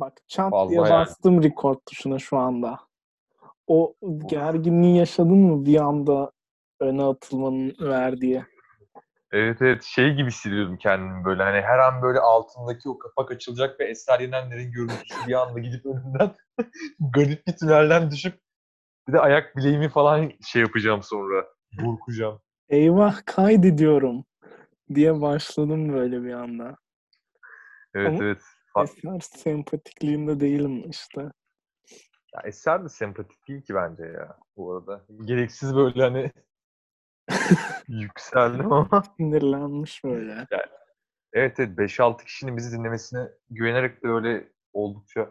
Bak çat Fazla diye yani. bastım record tuşuna şu anda. O gerginliği yaşadın mı bir anda öne atılmanın verdiği? Evet evet şey gibi hissediyorum kendimi böyle hani her an böyle altındaki o kapak açılacak ve Eser Yenenler'in görüntüsü bir anda gidip önünden garip bir tünelden düşüp bir de ayak bileğimi falan şey yapacağım sonra. Burkacağım. Eyvah kaydediyorum diye başladım böyle bir anda. Evet Ama- evet. Eser sempatikliğinde değilim işte. Ya Eser de sempatik değil ki bence ya bu arada. Gereksiz böyle hani yükseldim ama. Sinirlenmiş böyle. Evet evet 5-6 kişinin bizi dinlemesine güvenerek de öyle oldukça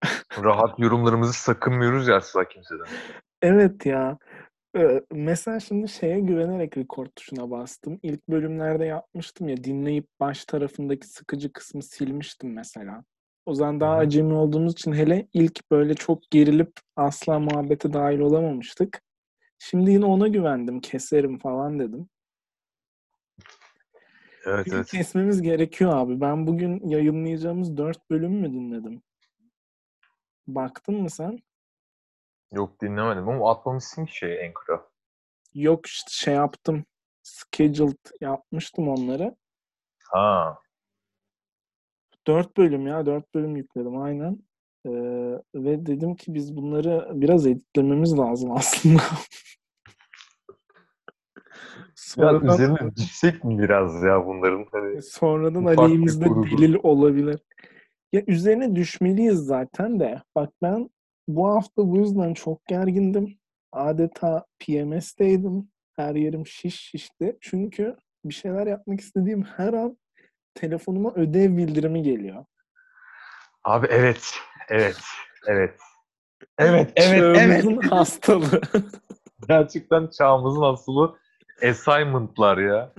rahat yorumlarımızı sakınmıyoruz ya asla kimseden. Evet ya. Mesela şimdi şeye güvenerek record tuşuna bastım. İlk bölümlerde yapmıştım ya dinleyip baş tarafındaki sıkıcı kısmı silmiştim mesela. O zaman daha acemi olduğumuz için hele ilk böyle çok gerilip asla muhabbete dahil olamamıştık. Şimdi yine ona güvendim. Keserim falan dedim. Evet Çünkü evet. kesmemiz gerekiyor abi. Ben bugün yayınlayacağımız dört bölüm mü dinledim? Baktın mı sen? Yok dinlemedim ama atmamışsın ki şey Anchor'a. Yok işte şey yaptım. Scheduled yapmıştım onları. Ha. Dört bölüm ya. Dört bölüm yükledim aynen. Ee, ve dedim ki biz bunları biraz editlememiz lazım aslında. Ya sonradan, üzerine düşsek mi biraz ya bunların hani sonradan aleyhimizde delil olabilir. Ya üzerine düşmeliyiz zaten de. Bak ben bu hafta bu yüzden çok gergindim. Adeta PMS'teydim. Her yerim şiş şişti. Çünkü bir şeyler yapmak istediğim her an telefonuma ödev bildirimi geliyor. Abi evet. Evet. Evet. Evet, evet, evet. Çağımızın hastalığı. Gerçekten çağımızın asılı assignment'lar ya.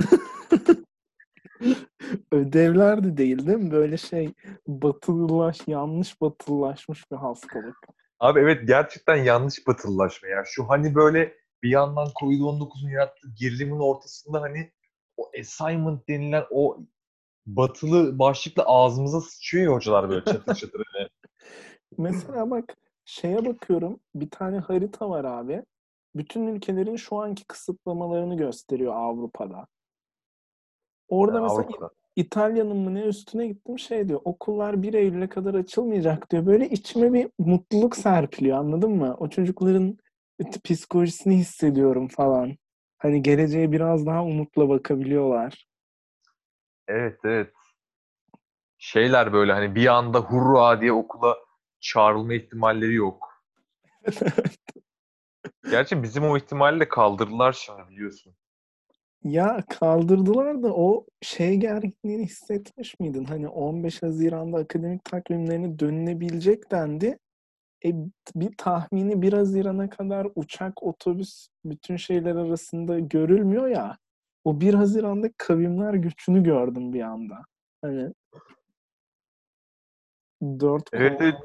Ödevler de değil değil mi? Böyle şey batılılaş, yanlış batılılaşmış bir hastalık. Abi evet gerçekten yanlış batılılaşma ya. Şu hani böyle bir yandan Covid-19'un yarattığı gerilimin ortasında hani o assignment denilen o batılı başlıkla ağzımıza sıçıyor ya hocalar böyle çatır çatır. Hani. Mesela bak şeye bakıyorum. Bir tane harita var abi. Bütün ülkelerin şu anki kısıtlamalarını gösteriyor Avrupa'da. Orada mesela Avrupa'da. İtalya'nın mı ne üstüne gittim şey diyor. Okullar 1 Eylül'e kadar açılmayacak diyor. Böyle içime bir mutluluk serpiliyor anladın mı? O çocukların psikolojisini hissediyorum falan. Hani geleceğe biraz daha umutla bakabiliyorlar. Evet evet. Şeyler böyle hani bir anda hurra diye okula çağrılma ihtimalleri yok. Gerçi bizim o ihtimali de kaldırdılar şimdi biliyorsun. Ya kaldırdılar da o şey gerginliğini hissetmiş miydin? Hani 15 Haziran'da akademik takvimlerine dönülebilecek dendi. E, bir tahmini 1 Haziran'a kadar uçak, otobüs bütün şeyler arasında görülmüyor ya. O 1 Haziran'da kavimler göçünü gördüm bir anda. Hani dört Evet, evet.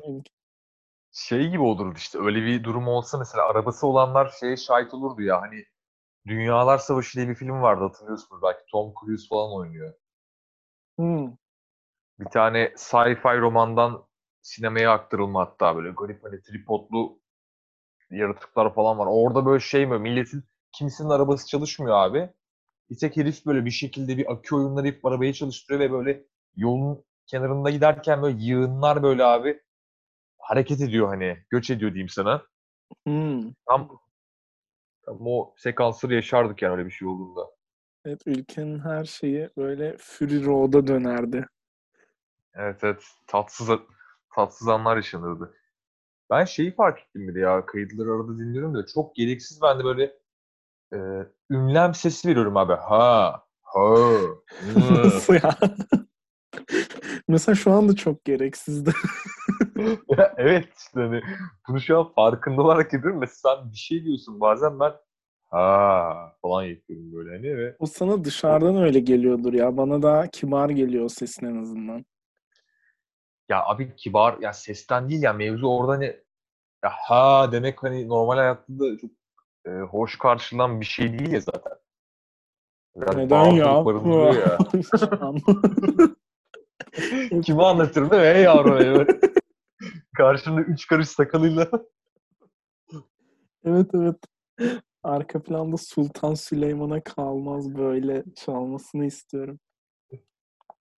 Şey gibi olurdu işte öyle bir durum olsa mesela arabası olanlar şeye şahit olurdu ya hani Dünyalar Savaşı diye bir film vardı hatırlıyorsunuz belki Tom Cruise falan oynuyor. Hmm. Bir tane sci-fi romandan sinemaya aktarılma hatta böyle garip hani tripodlu yaratıklar falan var. Orada böyle şey mi milletin kimisinin arabası çalışmıyor abi. Bir tek herif böyle bir şekilde bir akü oyunları yapıp arabayı çalıştırıyor ve böyle yolun kenarında giderken böyle yığınlar böyle abi hareket ediyor hani göç ediyor diyeyim sana. Hmm. Tam, tam o sekansları yaşardık yani öyle bir şey olduğunda. Evet ülkenin her şeyi böyle Fury Road'a dönerdi. Evet evet tatsız tatsız anlar yaşanırdı. Ben şeyi fark ettim bir de ya kayıtları arada dinliyorum da çok gereksiz ben de böyle e, ünlem sesi veriyorum abi. Ha, ha. Nasıl ya? Mesela şu anda çok gereksizdi. Ya evet işte hani bunu şu an farkında olarak ediyorum. Mesela sen bir şey diyorsun bazen ben ha falan yapıyorum böyle hani ve O sana dışarıdan öyle geliyordur ya. Bana daha kibar geliyor sesin en azından. ya abi kibar ya sesten değil ya mevzu orada hani ya ha demek hani normal hayatta da çok e, hoş karşılanan bir şey değil ya zaten. Biraz Neden ya? ya. Kime anlatırım değil mi? Hey yavrum Karşımda üç karış sakalıyla. Evet evet. Arka planda Sultan Süleyman'a kalmaz böyle çalmasını istiyorum.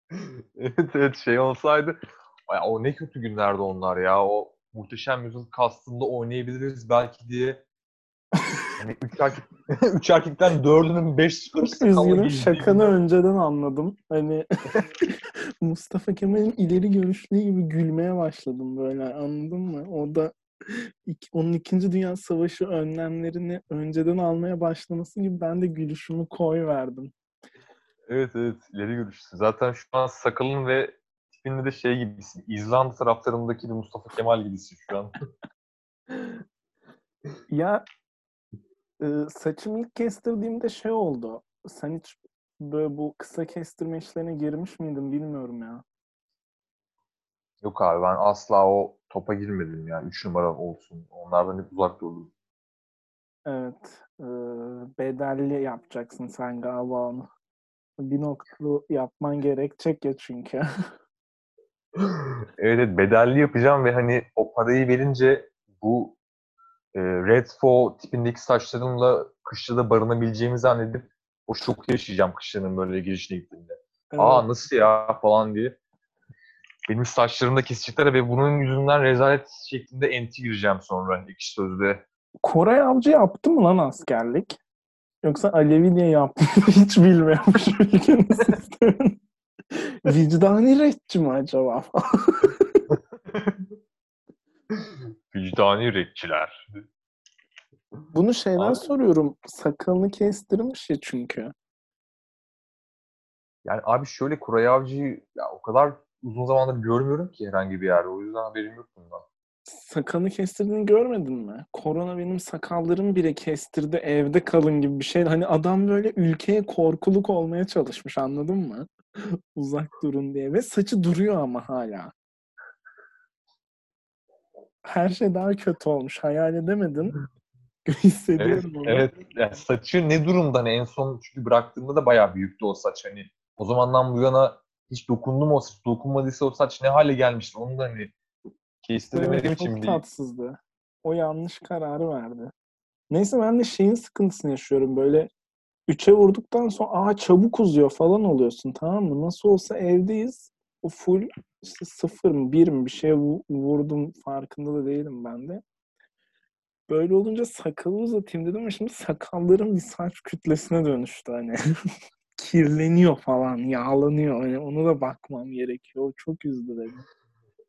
evet evet şey olsaydı. Ya, o ne kötü günlerdi onlar ya. O muhteşem yüzyıl kastında oynayabiliriz belki diye. Hani üç, erkek, üç erkekten dördünün beş çıkarsa üzgünüm. gibi Şakanı önceden anladım. Hani Mustafa Kemal'in ileri görüşlü gibi gülmeye başladım böyle anladın mı? O da ik- onun İkinci Dünya Savaşı önlemlerini önceden almaya başlaması gibi ben de gülüşümü koy verdim. Evet evet ileri görüşlüsün. Zaten şu an sakalın ve tipinde de şey gibisin. İzlanda taraflarındaki bir Mustafa Kemal gibisin şu an. Ya e, saçımı ilk kestirdiğimde şey oldu. Sen hiç böyle bu kısa kestirme işlerine girmiş miydin bilmiyorum ya. Yok abi ben asla o topa girmedim ya. Üç numara olsun. Onlardan hep uzak durdum. Evet. e, bedelli yapacaksın sen galiba onu. Bir noktalı yapman gerekecek ya çünkü. evet, evet bedelli yapacağım ve hani o parayı verince bu e, Red Faux tipindeki saçlarımla kışlada barınabileceğimi zannedip o şoku yaşayacağım kışlanın böyle girişine gittiğimde. Aa Evet. nasıl ya falan diye. Benim saçlarımı da kesecekler ve bunun yüzünden rezalet şeklinde enti gireceğim sonra ekşi sözde. Koray Avcı yaptı mı lan askerlik? Yoksa Alevi diye yaptı hiç bilmiyormuş ülkenin sistemini. Vicdani retçi mi acaba? Vicdani yürekçiler. Bunu şeyden Abi- soruyorum. Sakalını kestirmiş ya çünkü. Yani abi şöyle Kuray Avcı'yı ya o kadar uzun zamandır görmüyorum ki herhangi bir yerde. O yüzden haberim yok bundan. Sakalını kestirdiğini görmedin mi? Korona benim sakallarımı bile kestirdi evde kalın gibi bir şey. Hani adam böyle ülkeye korkuluk olmaya çalışmış anladın mı? Uzak durun diye. Ve saçı duruyor ama hala. Her şey daha kötü olmuş. Hayal edemedin. Evet, Hissediyorum onu. evet. Yani saçı ne durumda hani en son çünkü bıraktığımda da bayağı büyüktü o saç hani. O zamandan bu yana hiç dokundu mu o saç? Dokunmadıysa o saç ne hale gelmişti? Onu da hani kestiremediğim Evet, için çok tatsızdı. O yanlış kararı verdi. Neyse ben de şeyin sıkıntısını yaşıyorum. Böyle üçe vurduktan sonra aa çabuk uzuyor falan oluyorsun tamam mı? Nasıl olsa evdeyiz. O full işte sıfır mı bir mi bir şeye vu- vurdum farkında da değilim ben de. Böyle olunca sakalı uzatayım dedim ama şimdi sakallarım bir saç kütlesine dönüştü hani. Kirleniyor falan, yağlanıyor. Hani ona da bakmam gerekiyor. O çok üzdü beni.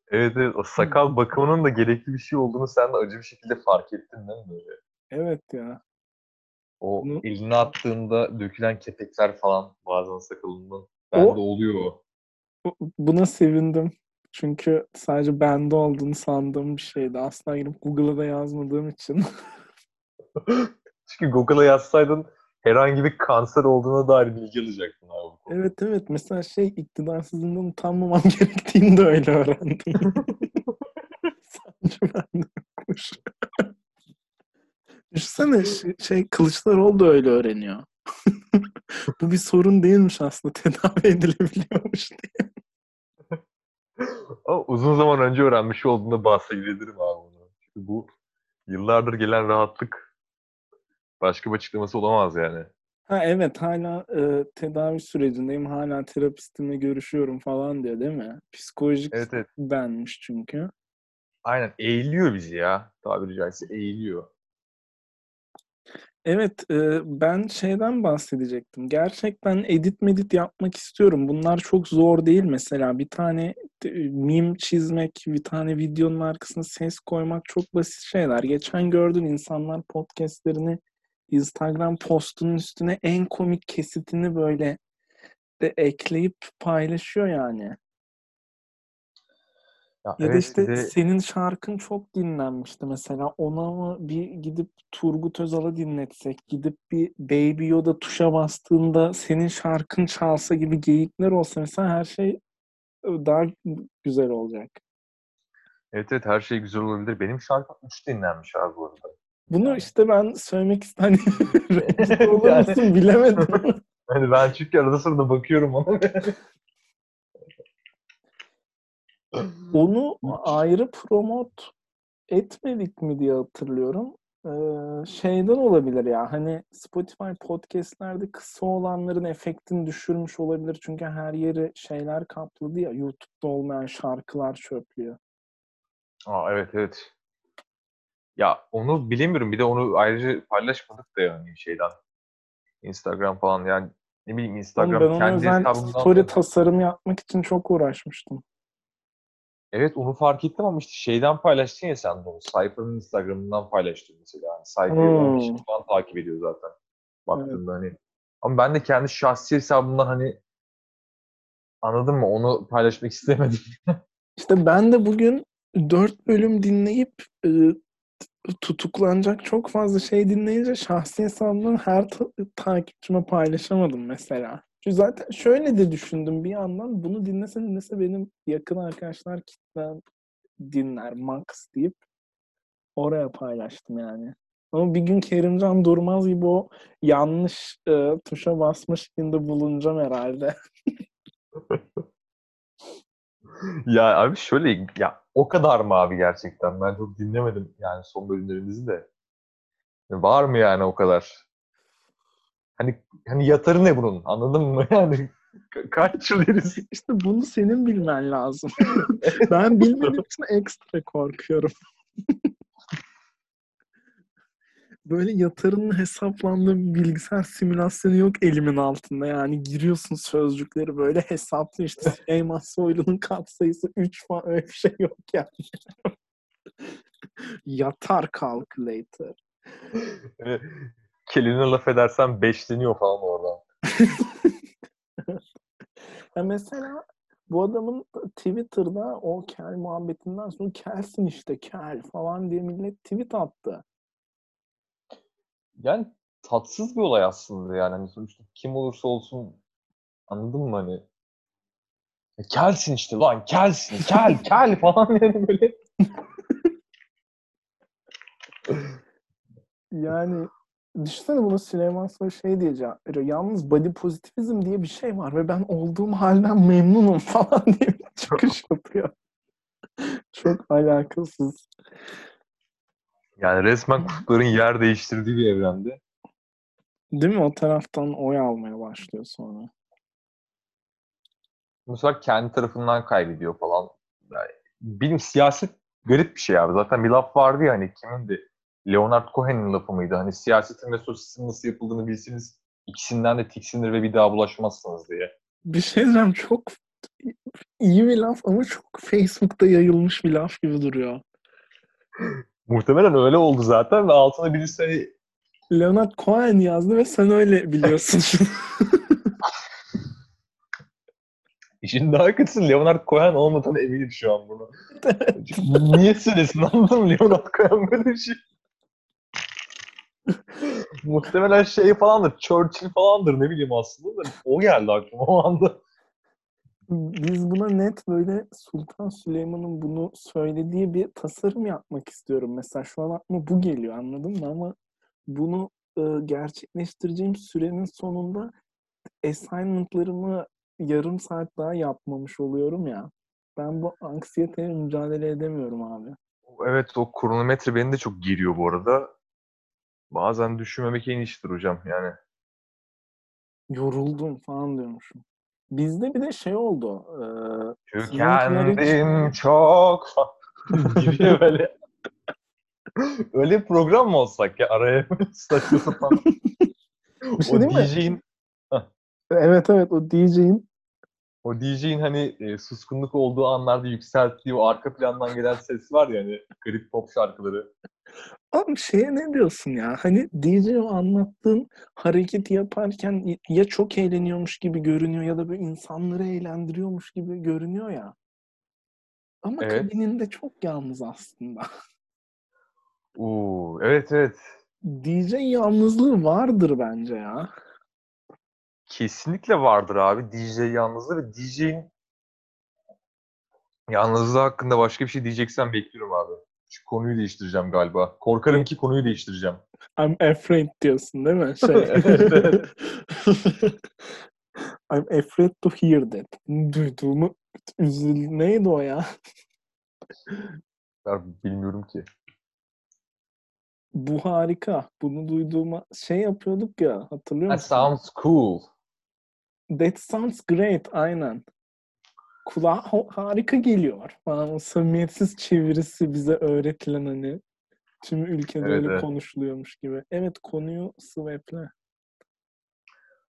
Evet evet o sakal bakımının da gerekli bir şey olduğunu sen de acı bir şekilde fark ettin değil mi böyle? Evet ya. O Bunu- eline attığında dökülen kepekler falan bazen sakalından. Bende O- oluyor o. Bu- Buna sevindim. Çünkü sadece bende olduğunu sandığım bir şeydi. Asla girip Google'a da yazmadığım için. Çünkü Google'a yazsaydın herhangi bir kanser olduğuna dair bilgi alacaktın abi. evet evet. Mesela şey iktidarsızlığından utanmamam gerektiğini de öyle öğrendim. Sadece bende yokmuş. Düşünsene şey, şey Kılıçdaroğlu da öyle öğreniyor. Bu bir sorun değilmiş aslında. Tedavi edilebiliyormuş diye. Ama uzun zaman önce öğrenmiş olduğunda bahsedebilirim abi bunu. Çünkü bu yıllardır gelen rahatlık başka bir açıklaması olamaz yani. Ha evet hala e, tedavi sürecindeyim. Hala terapistimle görüşüyorum falan diyor değil mi? Psikolojik Evet evet. benmiş çünkü. Aynen eğiliyor bizi ya. Tabiri caizse eğiliyor. Evet e, ben şeyden bahsedecektim. Gerçekten edit medit yapmak istiyorum. Bunlar çok zor değil mesela. Bir tane e, meme çizmek, bir tane videonun arkasına ses koymak çok basit şeyler. Geçen gördün insanlar podcastlerini Instagram postunun üstüne en komik kesitini böyle de ekleyip paylaşıyor yani. Ya, Ya da evet, işte bir de- senin şarkın çok dinlenmişti mesela. Ona mı bir gidip Turgut Özal'ı dinletsek, gidip bir Baby Yoda tuşa bastığında senin şarkın çalsa gibi geyikler olsa mesela her şey daha güzel olacak. evet evet her şey güzel olabilir. Benim şarkım 3 dinlenmiş abi bu arada. Bunu Yani- işte ben söylemek istedim. Rencide olur Yani- musun bilemedim. Hani ben çünkü arada sırada bakıyorum ona. Onu ayrı promote etmedik mi diye hatırlıyorum. Ee, şeyden olabilir ya hani Spotify podcastlerde kısa olanların efektini düşürmüş olabilir. Çünkü her yeri şeyler kapladı ya YouTube'da olmayan şarkılar çöplüyor. Aa, evet evet. Ya onu bilemiyorum. Bir de onu ayrıca paylaşmadık da yani şeyden. Instagram falan yani ne bileyim Oğlum Instagram ben ona kendi hesabımdan story tasarımı yapmak için çok uğraşmıştım. Evet onu fark ettim ama işte şeyden paylaştın ya sen de onu. Cypher'ın Instagram'ından paylaştın mesela. Yani Cypher'ı 10 kişi Hmm. falan takip ediyor zaten. Baktığında hani. Ama ben de kendi şahsi hesabımdan hani anladın mı? Onu paylaşmak istemedim. İşte ben de bugün 4 bölüm dinleyip e, tutuklanacak çok fazla şey dinleyince şahsi hesabımdan her ta- takipçime paylaşamadım mesela. Çünkü zaten şöyle de düşündüm bir yandan bunu dinlese dinlese benim yakın arkadaşlar kitlem dinler max deyip oraya paylaştım yani. Ama bir gün Kerimcan Durmaz gibi o yanlış e, tuşa basmış gibi bulunacağım herhalde. ya abi şöyle ya o kadar mı abi gerçekten? Ben çok dinlemedim yani son bölümlerinizi de. Var mı yani o kadar? Hani hani yatarı ne bunun? Anladın mı? Yani ka- kaç yıl yeriz? İşte bunu senin bilmen lazım. ben bilmediğim için ekstra korkuyorum. Böyle yatırımın hesaplandığı bir bilgisayar simülasyonu yok elimin altında. Yani giriyorsun sözcükleri böyle hesaplı işte Süleyman Soylu'nun katsayısı 3 falan öyle bir şey yok yani. Yatar calculator. Keline laf edersen beşleniyor falan oradan. Ya mesela bu adamın Twitter'da o kel muhabbetinden sonra kelsin işte kel falan diye millet tweet attı. Yani tatsız bir olay aslında yani. Hani sonuçta kim olursa olsun anladın mı hani? Ya kelsin işte lan kelsin kel kel falan yani böyle. Yani düşünsene buna Süleyman Soylu şey diye cevap veriyor. Yalnız body pozitivizm diye bir şey var ve ben olduğum halden memnunum falan diye bir çıkış yapıyor. Çok alakasız. Yani resmen kutupların yer değiştirdiği bir evrende. Değil mi? O taraftan oy almaya başlıyor sonra. Bu sefer kendi tarafından kaybediyor falan. Yani benim siyaset garip bir şey abi. Zaten bir laf vardı ya hani kimin de Leonard Cohen'in lafı mıydı? Hani siyasetin ve sosyalizmin nasıl yapıldığını bilseniz ikisinden de tiksinir ve bir daha bulaşmazsınız diye. Bir şey diyeceğim çok iyi bir laf ama çok Facebook'ta yayılmış bir laf gibi duruyor. Muhtemelen öyle oldu zaten ve altına birisi hani Leonard Cohen yazdı ve sen öyle biliyorsun. işin daha kötüsü Leonard Cohen olmadığını eminim şu an bunu. Niye söylesin anladın mı Leonard Cohen böyle bir şey? Muhtemelen şey falandır, Churchill falandır ne bileyim aslında da o geldi aklıma o anda. Biz buna net böyle Sultan Süleyman'ın bunu söylediği bir tasarım yapmak istiyorum. Mesela şu an aklıma bu geliyor anladın mı? Ama bunu e, gerçekleştireceğim sürenin sonunda assignment'larımı yarım saat daha yapmamış oluyorum ya. Ben bu anksiyeteyle mücadele edemiyorum abi. Evet o kronometre beni de çok geriyor bu arada. Bazen düşünmemek en iyisidir hocam yani. Yoruldum falan diyormuşum. Bizde bir de şey oldu. e, Tükendim çok. Giriyor böyle. Öyle bir program mı olsak ya araya saçma sapan. Şey o? DJ'in Evet evet o DJ'in o DJ'in hani e, suskunluk olduğu anlarda yükselttiği o arka plandan gelen ses var ya hani garip pop şarkıları. Abi şeye ne diyorsun ya? Hani DJ o anlattığın hareketi yaparken ya çok eğleniyormuş gibi görünüyor ya da böyle insanları eğlendiriyormuş gibi görünüyor ya. Ama Evet. kabininde çok yalnız aslında. Oo, evet evet. DJ yalnızlığı vardır bence ya. Kesinlikle vardır abi DJ yalnızlığı ve DJ'in yalnızlığı hakkında başka bir şey diyeceksen bekliyorum abi. Şu konuyu değiştireceğim galiba. Korkarım ki konuyu değiştireceğim. I'm afraid diyorsun değil mi? Şey. I'm afraid to hear that. Duyduğumu Üzül neydi o ya? Ben bilmiyorum ki. Bu harika. Bunu duyduğuma şey yapıyorduk ya hatırlıyor That musun? sounds cool. That sounds great. Aynen. Kulağa harika geliyor falan. O samimiyetsiz çevirisi bize öğretilen hani tüm ülkede Evet, öyle evet. konuşuluyormuş gibi. Evet konuyu swap'le.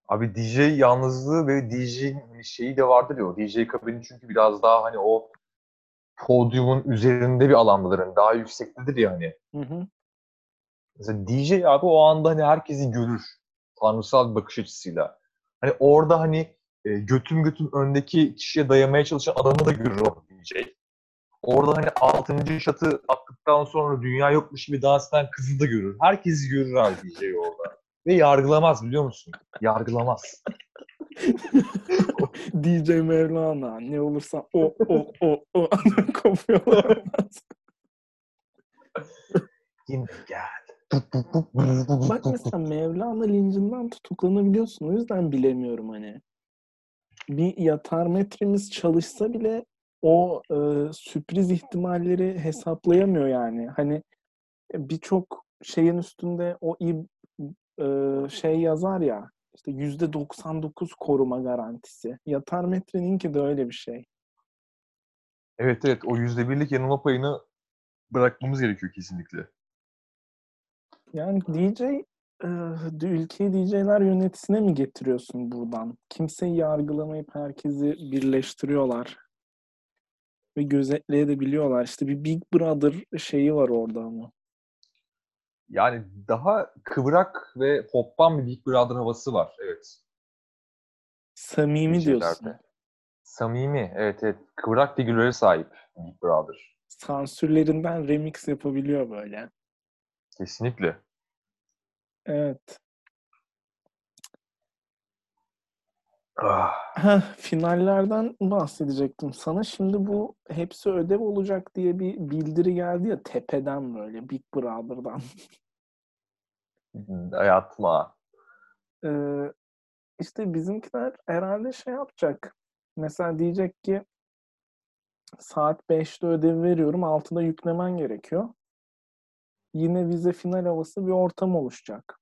Abi DJ yalnızlığı ve hani şeyi de vardır ya o DJ kabini çünkü biraz daha hani o podyumun üzerinde bir alandadır. Hani daha yüksektedir ya hani. Hı hı. Mesela DJ abi o anda hani herkesi görür. Tanrısal bir bakış açısıyla. Hani orada hani e, götüm götüm öndeki kişiye dayamaya çalışan adamı da görür o DJ. Orada hani altıncı şatı attıktan sonra dünya yokmuş gibi dans eden kızı da görür. Herkesi görür abi DJ orada. Ve yargılamaz biliyor musun? Yargılamaz. DJ Mevlana ne olursa o o o o kopuyorlar. Yine gel. Bak mesela Mevlana lincinden tutuklanabiliyorsun. O yüzden bilemiyorum hani. Bir yatar metremiz çalışsa bile o e, sürpriz ihtimalleri hesaplayamıyor yani. Hani birçok şeyin üstünde o ib, e, şey yazar ya işte yüzde 99 koruma garantisi. Yatar metreninki de öyle bir şey. Evet evet o yüzde birlik yanılma payını bırakmamız gerekiyor kesinlikle. Yani DJ e, ülkeyi DJ'ler yönetisine mi getiriyorsun buradan? Kimseyi yargılamayıp herkesi birleştiriyorlar. Ve gözetleyebiliyorlar. İşte bir Big Brother şeyi var orada ama. Yani daha kıvrak ve poppan bir Big Brother havası var. Evet. Samimi DJ'lerde. diyorsun. Samimi. Evet evet. Kıvrak figürlere sahip Big Brother. Sansürlerinden remix yapabiliyor böyle. Kesinlikle. Evet. Ah. Heh, finallerden bahsedecektim sana. Şimdi bu hepsi ödev olacak diye bir bildiri geldi ya tepeden böyle Big Brother'dan. Hayatıma. Ee, işte bizimkiler herhalde şey yapacak. Mesela diyecek ki saat 5'te ödev veriyorum, 6'da yüklemen gerekiyor. Yine vize final havası bir ortam oluşacak.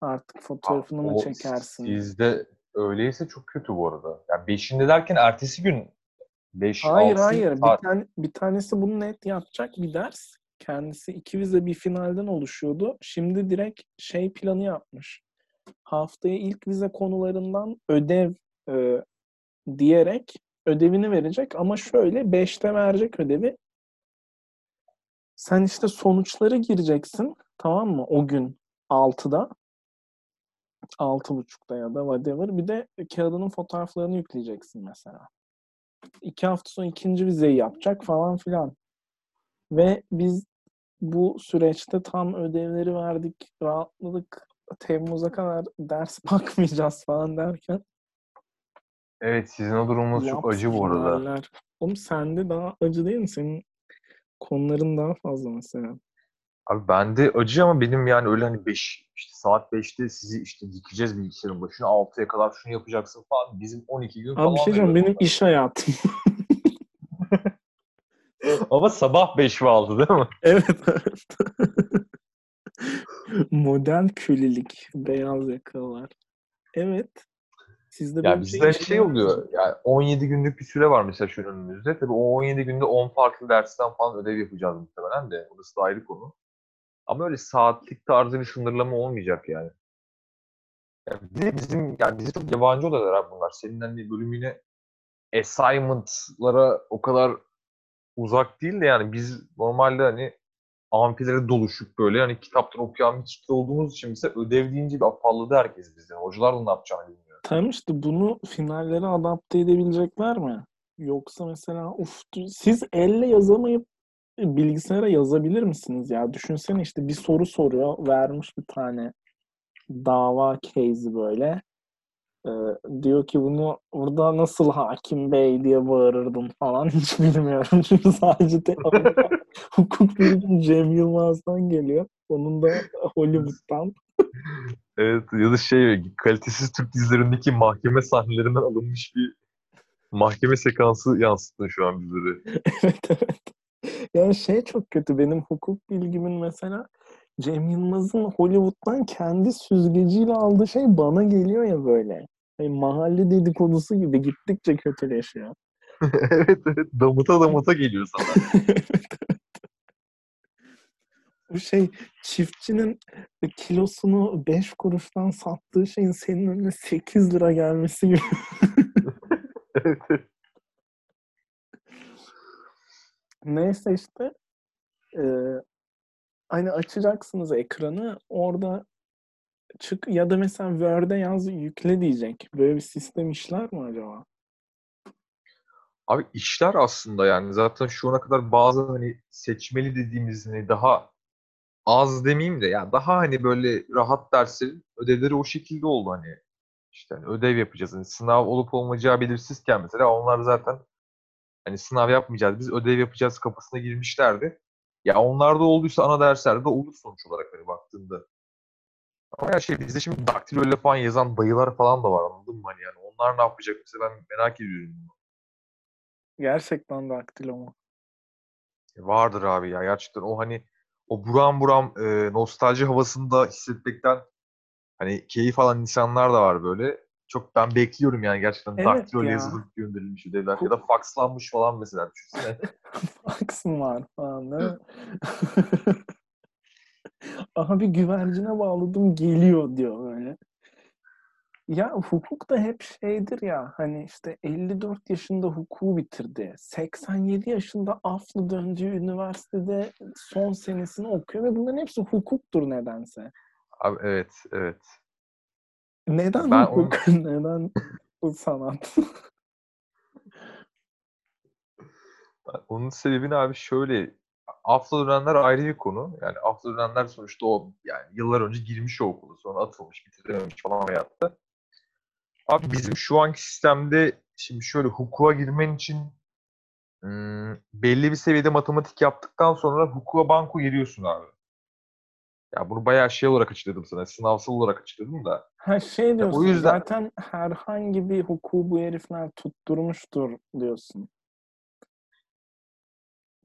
Artık fotoğrafını mı O çekersin? Sizde öyleyse çok kötü bu arada. Yani beşinde derken ertesi gün 5 Hayır 6 hayır. Bir, tane, bir tanesi bunu net yapacak bir ders. Kendisi iki vize bir finalden oluşuyordu. Şimdi direkt şey planı yapmış. Haftaya ilk vize konularından ödev e, diyerek ödevini verecek ama şöyle 5'te verecek ödevi. Sen işte sonuçları gireceksin tamam mı? O gün 6'da. 6.30'da ya da whatever. Bir de kağıdının fotoğraflarını yükleyeceksin mesela. İki hafta sonra ikinci vizeyi yapacak falan filan. Ve biz bu süreçte tam ödevleri verdik, rahatladık. Temmuz'a kadar ders bakmayacağız falan derken Evet sizin o durumunuz çok acı bu arada. Oğlum sende daha acı değil mi? Senin konuların daha fazla mesela. Abi bende acı ama benim yani öyle hani 5 işte saat 5'te sizi işte dikeceğiz bilgisayarın başına 6'ya kadar şunu yapacaksın falan. Bizim 12 gün Abi falan bir şey diyeceğim. Benim iş hayatım. Ama sabah 5 ve 6 değil mi? evet evet. Modern kölelik. Beyaz yakalılar. Evet. Sizde Ya bizde şey mı? oluyor. Yani 17 günlük bir süre var mesela şu önümüzde. Tabii o 17 günde 10 farklı dersten falan ödev yapacağız muhtemelen de. Orası da ayrı konu. Ama öyle saatlik tarzı bir sınırlama olmayacak yani. Yani bizim yani bize çok yabancı olaylar abi bunlar. Senin hani bölümüne assignment'lara o kadar uzak değil de yani biz normalde hani amfilere doluşup böyle hani kitaptan okuyan bir kitle olduğumuz için mesela ödev deyince bir afalladı herkes bizden. Hocalar da ne yapacağını. Tamam işte bunu finallere adapte edebilecekler mi? Yoksa mesela uf siz elle yazamayıp bilgisayara yazabilir misiniz ya? Düşünsene işte bir soru soruyor. Vermiş bir tane dava case'i böyle. Ee, diyor ki bunu burada nasıl hakim bey diye bağırırdın falan hiç bilmiyorum. Çünkü sadece te- hukuk bilgim Cem Yılmaz'dan geliyor. Onun da Hollywood'dan. Evet ya da şey kalitesiz Türk dizilerindeki mahkeme sahnelerinden alınmış bir Mahkeme sekansı yansıttın şu an bizlere. evet evet. Yani şey çok kötü. Benim hukuk bilgimin mesela Cem Yılmaz'ın Hollywood'dan kendi süzgeciyle aldığı şey bana geliyor ya böyle. Yani mahalle dedikodusu gibi gittikçe kötüleşiyor. evet evet. Damıta damıta geliyor sana. Bu şey çiftçinin kilosunu 5 kuruştan sattığı şeyin senin önüne 8 lira gelmesi gibi. Neyse işte e, hani açacaksınız ekranı orada çık ya da mesela Word'e yaz yükle diyecek. Böyle bir sistem işler mi acaba? Abi işler aslında yani zaten şu ana kadar bazı hani seçmeli dediğimiz hani daha az demeyeyim de yani daha hani böyle rahat derslerin ödevleri o şekilde oldu hani işte hani ödev yapacağız. Hani sınav olup olmayacağı belirsizken mesela onlar zaten hani sınav yapmayacağız biz ödev yapacağız kapısına girmişlerdi. Ya onlarda olduysa ana derslerde de olur sonuç olarak hani baktığında. Ama ya şey bizde şimdi daktiloyla falan yazan dayılar falan da var anladın mı hani yani onlar ne yapacak mesela ben merak ediyorum bunu. Gerçekten daktilo mu? E, Vardır abi ya gerçekten o hani o buram buram e, nostalji havasında hissetmekten hani keyif alan insanlar da var böyle. Çok ben bekliyorum yani gerçekten Evet daktiloyla ya. yazılıp gönderilmiş ödevler ya da fakslanmış falan mesela düşünsene. Fax mı var falan değil mi? Aha bir güvercine bağladım geliyor diyor böyle. Ya hukuk da hep şeydir ya hani işte 54 yaşında hukuku bitirdi. 87 yaşında Aflı döndüğü üniversitede son senesini okuyor ve bunların hepsi hukuktur nedense. Abi evet evet. Neden Ben hukuk? Neden bu sanat? Onun sebebini abi şöyle afla dönenler ayrı bir konu. Yani afla dönenler sonuçta o yani yıllar önce girmiş o okulu sonra atılmış bitirememiş falan hayatta. Abi bizim şu anki sistemde şimdi şöyle hukuka girmen için ım, belli bir seviyede matematik yaptıktan sonra hukuka banko giriyorsun abi. Ya bunu bayağı şey olarak açıkladım sana. Sınavsal olarak açıkladım da. Ha şey diyorsun yüzden- zaten herhangi bir hukuku bu herifler tutturmuştur diyorsun.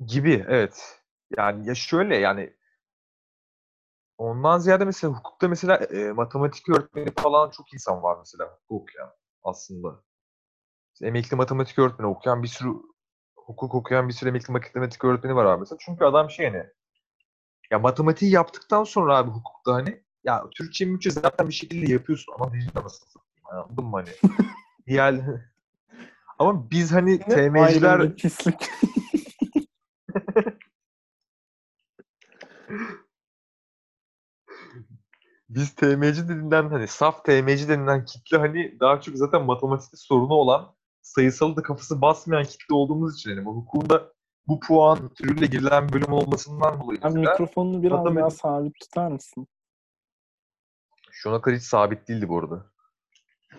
Gibi evet. Yani ya şöyle yani ondan ziyade mesela hukukta mesela e, matematik öğretmeni falan çok insan var mesela hukuk okuyan aslında. Mesela emekli matematik öğretmeni okuyan bir sürü hukuk okuyan bir sürü emekli matematik öğretmeni var abi mesela. Çünkü adam şey hani ya matematiği yaptıktan sonra abi hukukta hani ya Türkçe Mürkçe zaten bir şekilde yapıyorsun ama dilini nasıl anladın mı hani? Diğer ama biz hani TM'ciler pislik. Biz TM'ci denilen hani saf TM'ci denilen kitle hani daha çok zaten matematikte sorunu olan sayısalı da kafası basmayan kitle olduğumuz için hani bu hukukunda bu puan türüyle girilen bölüm olmasından dolayı mesela mikrofonunu biraz matematik- daha sabit tutar mısın? şu ana kadar hiç sabit değildi bu arada.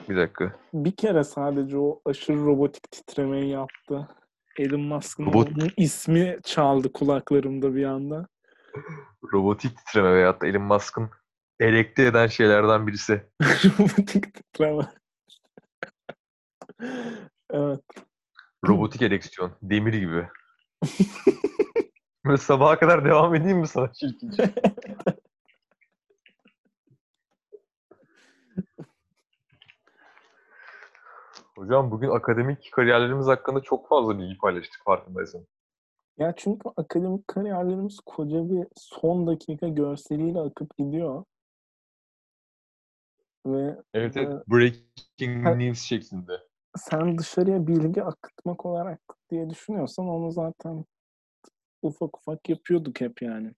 Bir dakika. Bir kere sadece o aşırı robotik titremeyi yaptı. Elon Musk'ın Robot- ismi çaldı kulaklarımda bir anda. Robotik titreme veyahut da Elon Musk'ın elekte eden şeylerden birisi. robotik titreme. evet. Robotik ereksiyon. Demir gibi. Böyle sabaha kadar devam edeyim mi sana çirkince? Hocam bugün akademik kariyerlerimiz hakkında çok fazla bilgi paylaştık farkındaysan. Ya çünkü akademik kariyerlerimiz koca bir son dakika görseliyle akıp gidiyor. Ve Evet evet. Breaking ha- news şeklinde. sen dışarıya bilgi akıtmak olarak diye düşünüyorsan onu zaten ufak ufak yapıyorduk hep yani.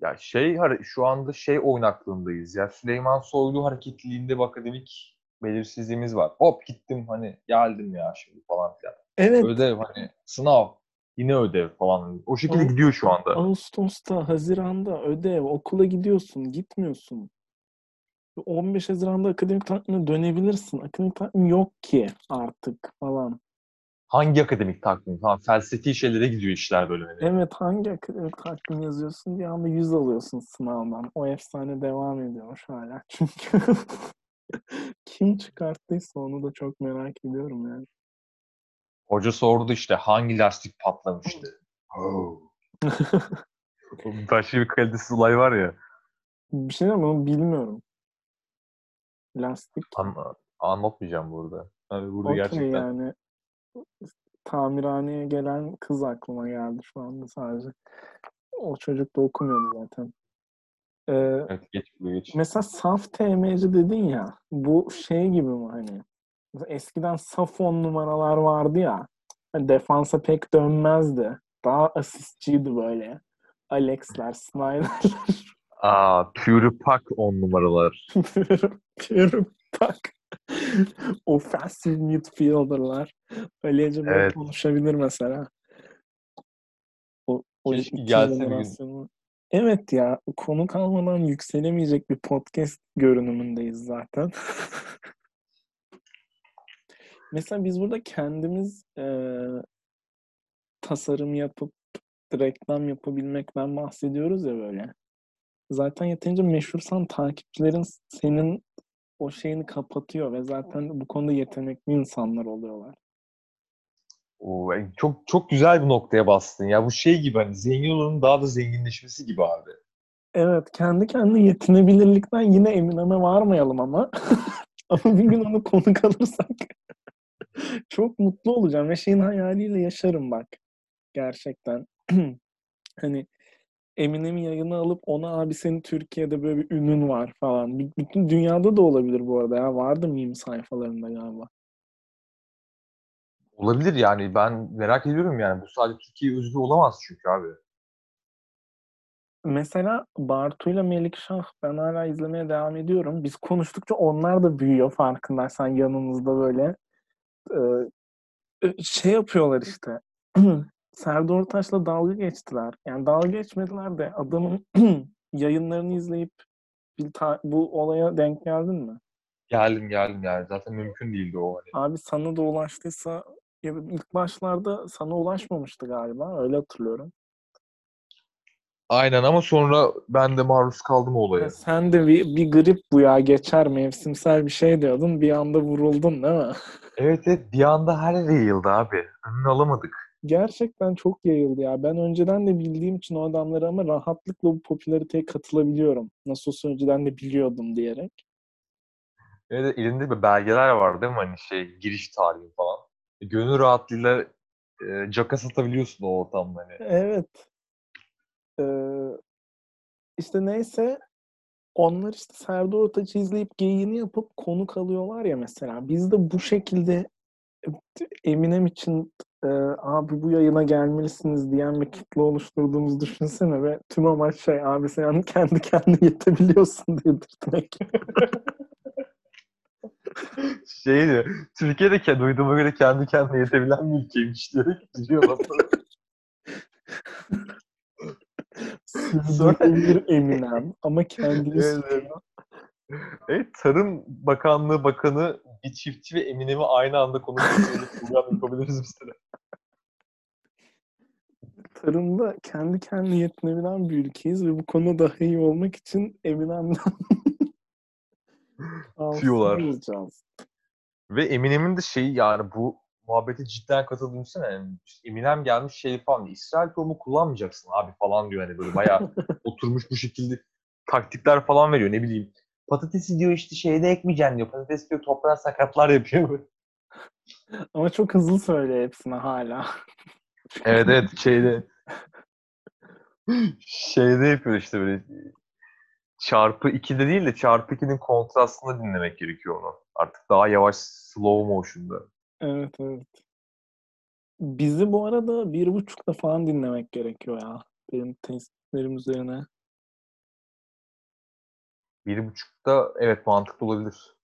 Ya şey şu anda şey oynaklığındayız ya. Süleyman Soylu hareketliliğinde bir akademik belirsizliğimiz var. Hop gittim hani geldim ya şimdi falan filan. Evet. Ödev hani sınav yine ödev falan. O şekilde Aa- gidiyor şu anda. Ağustos'ta, Haziran'da ödev, okula gidiyorsun, gitmiyorsun. 15 Haziran'da akademik takvime dönebilirsin. Akademik takvim yok ki artık falan. Hangi akademik takvim falan felsefi şeylere gidiyor işler böyle. Evet hangi akademik takvim yazıyorsun bir anda 100 alıyorsun sınavdan. O efsane devam ediyor hala. Çünkü kim çıkarttıysa onu da çok merak ediyorum yani. Hoca sordu işte hangi lastik patlamıştı? Oh. Başka bir kalitesiz olay var ya. Bir şey ama bilmiyorum. Lastik. An- anlatmayacağım burada. Hani burada Okey gerçekten yani. Tamirhaneye gelen kız aklıma geldi şu anda sadece. O çocuk da okumuyordu zaten. Ee, evet, geç geç. mesela saf TM'ci dedin ya. Bu şey gibi mi hani? Eskiden saf on numaralar vardı ya. Hani defansa pek dönmezdi. Daha asistçiydi böyle. Alex'ler, Snyder'ler. Aa, Pure Pak on numaralar. Pure Pak. Offensive midfielder'lar. Öylece böyle Evet. konuşabilir mesela. O, o jenerasyonu. Evet ya konu kalmadan yükselemeyecek bir podcast görünümündeyiz zaten. Mesela biz burada kendimiz eee, tasarım yapıp reklam yapabilmekten bahsediyoruz ya böyle. Zaten yeterince meşhursan takipçilerin senin o şeyini kapatıyor ve zaten bu konuda yetenekli insanlar oluyorlar. Oo, çok çok güzel bir noktaya bastın. Ya bu şey gibi hani zengin olanın daha da zenginleşmesi gibi abi. Evet, kendi kendine yetinebilirlikten yine Eminem'e varmayalım ama. ama bir gün onu konuk alırsak çok mutlu olacağım ve şeyin hayaliyle yaşarım bak. Gerçekten. hani Eminem'in yayını alıp ona abi senin Türkiye'de böyle bir ünün var falan. B- Bütün dünyada da olabilir bu arada ya. Vardı meme sayfalarında galiba. Olabilir yani ben merak ediyorum yani bu sadece Türkiye özgü olamaz çünkü abi. Mesela Bartu'yla Melikşah ben hala izlemeye devam ediyorum. Biz konuştukça onlar da büyüyor farkındaysan yanımızda böyle. Ee, şey yapıyorlar işte. Serdar Ortaç'la dalga geçtiler. Yani dalga geçmediler de adamın yayınlarını izleyip bir ta- bu olaya denk geldin mi? Geldim geldim yani zaten mümkün değildi o hani. Abi sana da ulaştıysa ya ilk başlarda sana ulaşmamıştı galiba. Öyle hatırlıyorum. Aynen ama sonra ben de maruz kaldım olaya. Ya sen de bir, bir grip bu ya geçer mevsimsel bir şey diyordun. Bir anda vuruldun değil mi? Evet evet bir anda her yayıldı abi. Önünü alamadık. Gerçekten çok yayıldı ya. Ben önceden de bildiğim için o adamları ama rahatlıkla bu popülariteye katılabiliyorum. Nasıl olsa önceden de biliyordum diyerek. Evet elinde bir belgeler var değil mi hani şey giriş tarihi falan. E, Gönül rahatlığıyla e, caka satabiliyorsun o ortamda hani. Evet. Ee, işte neyse onlar işte Serdar Ortaç'ı izleyip geyiğini yapıp konuk alıyorlar ya mesela. Biz de bu şekilde Eminem için e, abi bu yayına gelmelisiniz diyen bir kitle oluşturduğumuzu düşünsene ve tüm amaç şey abi sen kendi kendine yetebiliyorsun dedirtmek. Şeydi, Türkiye'de ke- duyduğuma göre kendi kendine yetebilen bir ülkeymiş diyerek gidiyor. Sürdürülebilir Eminem ama kendini Evet, evet. Tarım Bakanlığı Bakanı bir çiftçi ve Eminem'i aynı anda konuşuyor. Program yapabiliriz biz de. tarımda kendi kendine yetinebilen bir ülkeyiz ve bu konuda daha iyi olmak için Eminem'den Tüyolar. Ve Eminem'in de şeyi yani bu muhabbete cidden katıldığını düşünsene. Yani işte Eminem gelmiş şey falan diyor. İsrail tohumu kullanmayacaksın abi falan diyor. Hani böyle bayağı oturmuş bu şekilde taktikler falan veriyor. Ne bileyim. Patatesi diyor işte şeyde ekmeyeceksin diyor. Patates diyor toprağa sakatlar yapıyor. Ama çok hızlı söylüyor hepsine hala. Evet evet şeyde şeyde yapıyor işte böyle çarpı 2'de değil de çarpı 2'nin kontrastında dinlemek gerekiyor onu. Artık daha yavaş slow motion'da. Evet evet. Bizi bu arada bir buçukta falan dinlemek gerekiyor ya. Benim testlerim üzerine. Bir buçukta evet mantıklı olabilir.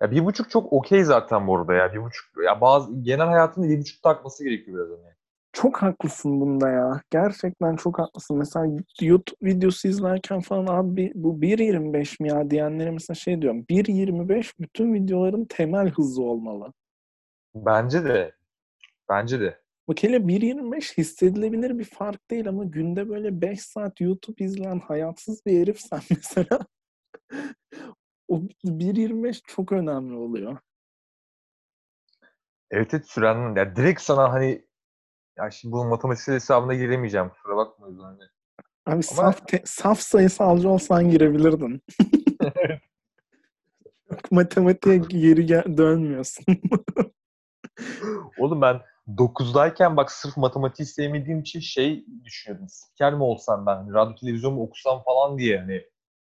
Ya bir buçuk çok okey zaten bu arada ya. Bir buçuk ya bazı genel hayatında bir buçuk takması gerekiyor biraz hani. Çok haklısın bunda ya. Gerçekten çok haklısın. Mesela YouTube videosu izlerken falan abi bu 1.25 mi ya diyenlere mesela şey diyorum. 1.25 bütün videoların temel hızı olmalı. Bence de. Bence de. Bak hele 1.25 hissedilebilir bir fark değil ama günde böyle 5 saat YouTube izleyen hayatsız bir herifsen mesela o 1.25 çok önemli oluyor. Evet evet süren ya direkt sana hani ya şimdi bunun matematiksel hesabına giremeyeceğim kusura bakma yüzden hani. Abi saf, te- saf sayısalcı olsan girebilirdin. Matematiğe geri gel- dönmüyorsun. Oğlum ben 9'dayken bak sırf matematiği sevmediğim için şey düşünüyordum. Spiker mi olsam ben? Radyo televizyon mu okusam falan diye hani.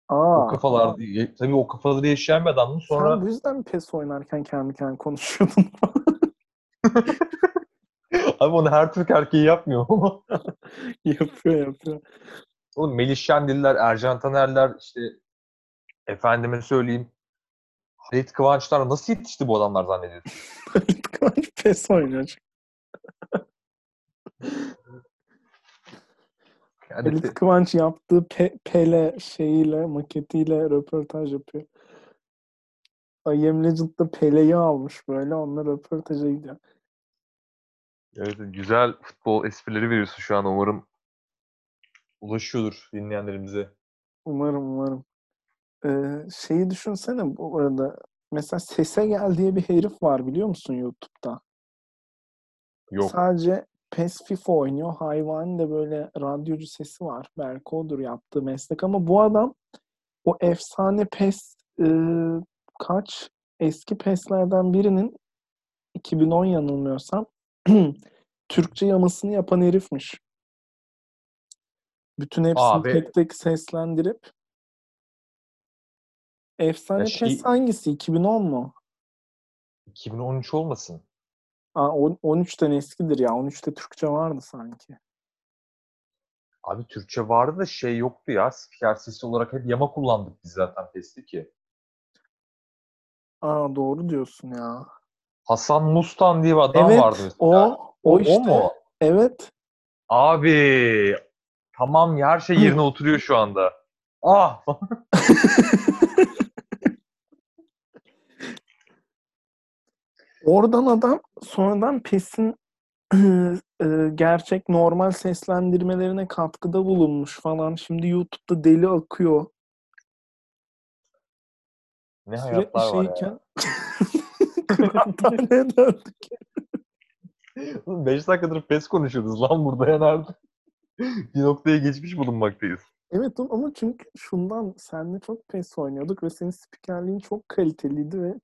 Aa, o kafalar diye. Tabii o kafaları yaşayan bir adamdım. Sonra Sen bu yüzden PES oynarken kendi kendine konuşuyordun? abi onu her Türk erkeği yapmıyor ama. yapıyor yapıyor. Oğlum Melih Şendiller, Ercan Tanerler işte efendime söyleyeyim Halit Kıvançlar nasıl yetişti bu adamlar zannediyorsun? Halit Kıvanç PES oynuyor. Yani Halit Kıvanç yaptığı pe- Pele şeyiyle, maketiyle röportaj yapıyor. I Am Legend'da Pele'yi almış böyle. Onlar röportaja gidiyor. evet, güzel futbol esprileri veriyorsun şu an umarım ulaşıyordur dinleyenlerimize. Umarım umarım. Ee, şeyi düşünsene bu arada. Mesela Sese Gel diye bir herif var biliyor musun YouTube'da? Yok. Sadece PES FIFA oynuyor. Hayvan da böyle radyocu sesi var. Belki odur yaptığı meslek ama bu adam o efsane PES e, kaç eski PES'lerden birinin 2010 yanılmıyorsam Türkçe yamasını yapan herifmiş. Bütün hepsini Abi. tek tek seslendirip Efsane Ya şey- PES hangisi? 2010 mu? 2013 olmasın. Aa, on- 13'ten eskidir ya. 13'te Türkçe vardı sanki. Abi Türkçe vardı da şey yoktu ya. Spiker sesi olarak hep yama kullandık biz zaten PES'te ki. Aa doğru diyorsun ya. Hasan Mustan diye bir adam evet, vardı mesela. o, o, işte. mu? Evet. Abi tamam ya, her şey yerine oturuyor şu anda. Ah Oradan adam sonradan PES'in e, gerçek normal seslendirmelerine katkıda bulunmuş falan. Şimdi YouTube'da deli akıyor. ne Sürekli hayatlar var ya. şeyken döndük. 5 dakikadır PES konuşuyoruz lan burada ya nerede? bir noktaya geçmiş bulunmaktayız. Evet ama çünkü şundan senle çok PES oynuyorduk ve senin spikerliğin çok kaliteliydi ve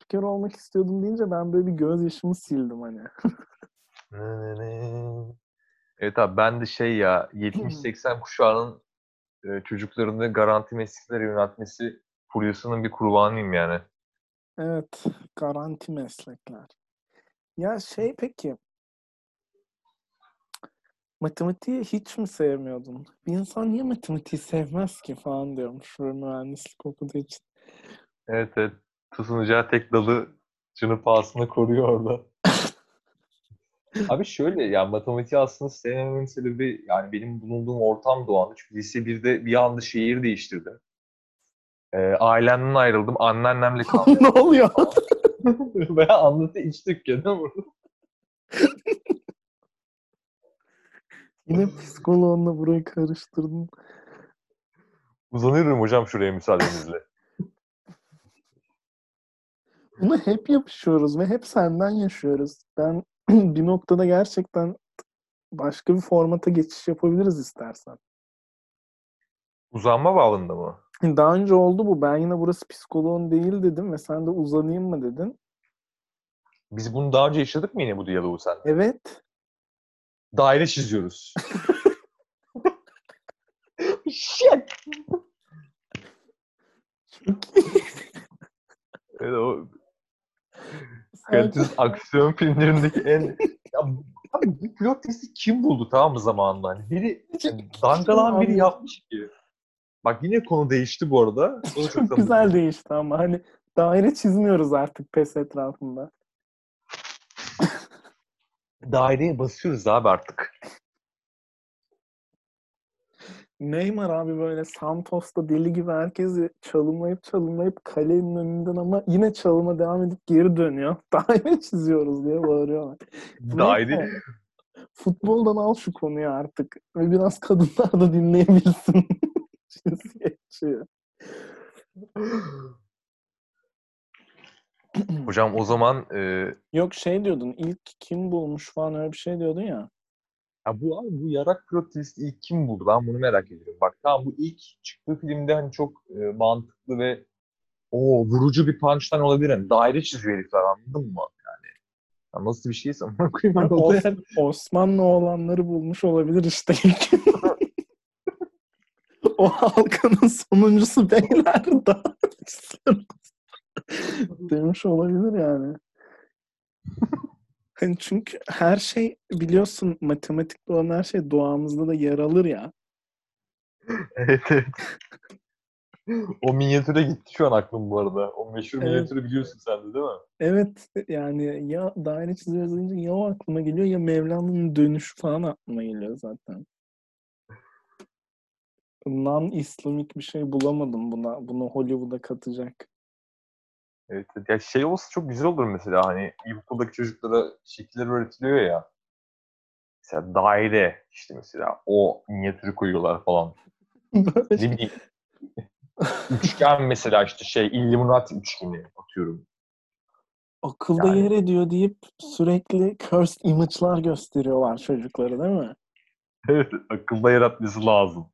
spiker olmak istiyordum deyince ben böyle bir gözyaşımı sildim hani. Evet abi ben de şey ya 70-80 kuşağının e, çocuklarını garanti mesleklere yöneltmesi furyasının bir kurbanıyım yani. Evet, garanti meslekler. Ya şey peki, matematiği hiç mi sevmiyordun? Bir insan niye matematiği sevmez ki falan diyormuş mühendislik okuduğu için. Evet evet. Tutunacağı tek dalı canı pahasına koruyor orada. Abi şöyle ya matematiği aslında sevmememin sebebi yani benim bulunduğum ortam doğandı. Çünkü lise 1'de bir anda şehir değiştirdim. Ee, ailemden ayrıldım. Anneannemle kaldım. ne oluyor? Veya anlatı iç dükkanı burada. Yine psikoloğunla burayı karıştırdın. Uzanıyorum hocam şuraya müsaadenizle. Buna hep yapışıyoruz ve hep senden yaşıyoruz. Ben bir noktada gerçekten başka bir formata geçiş yapabiliriz istersen. Uzanma bağında mı? Daha önce oldu bu. Ben yine burası psikoloğun değil dedim ve sen de uzanayım mı dedin. Biz bunu daha önce yaşadık mı yine bu diyaloğu sen? Evet. Daire çiziyoruz. Shit! Çok iyi. Evet, o kalitesiz aksiyon filmlerindeki en... Ya, abi bu pilot testi kim buldu tamam mı zamanında? Hani biri yani dangalan biri yapmış ki. Bak yine konu değişti bu arada. O da Çok çok güzel değişti ama hani daire çizmiyoruz artık pes etrafında. Daireye basıyoruz abi artık. Neymar abi böyle Santos'ta deli gibi herkesi çalımlayıp çalımlayıp kalenin önünden ama yine çalıma devam edip geri dönüyor. Daire çiziyoruz diye bağırıyorlar. Daire... Futboldan al şu konuyu artık. Ve biraz kadınlar da dinleyebilsin. Cinsiyetçi. Hocam o zaman e, Yok şey diyordun ilk kim bulmuş falan öyle bir şey diyordun ya. Ya bu abi bu yarak plot ilk kim buldu? Ben bunu merak ediyorum. Bak tamam bu ilk çıktığı filmde hani çok e, mantıklı ve o vurucu bir punchline olabilir. Hani daire çiziyor herifler anladın mı? Yani ya nasıl bir şeyse amına koyayım hani Os- yani. Osmanlı olanları bulmuş olabilir işte ilk. o halkanın sonuncusu beyler daha demiş olabilir yani. Hani çünkü her şey biliyorsun matematikte olan her şey doğamızda da yer alır ya. Evet evet. O minyatüre gitti şu an aklım bu arada. O meşhur Evet. minyatürü biliyorsun sen de değil mi? Evet yani ya daire çiziyoruz deyince ya o aklıma geliyor ya Mevlana'nın dönüşü falan aklıma geliyor zaten. Non-İslamik bir şey bulamadım buna. Bunu Hollywood'a katacak. Evet. Ya şey olsa çok güzel olur mesela hani ilkokuldaki çocuklara şekiller öğretiliyor ya. Mesela daire işte mesela o minyatürü koyuyorlar falan. Ne bileyim. Üçgen mesela işte şey Illuminati üçgeni atıyorum. akılda Yani- yer ediyor deyip sürekli cursed image'lar gösteriyorlar çocuklara değil mi? Evet akılda yaratması lazım.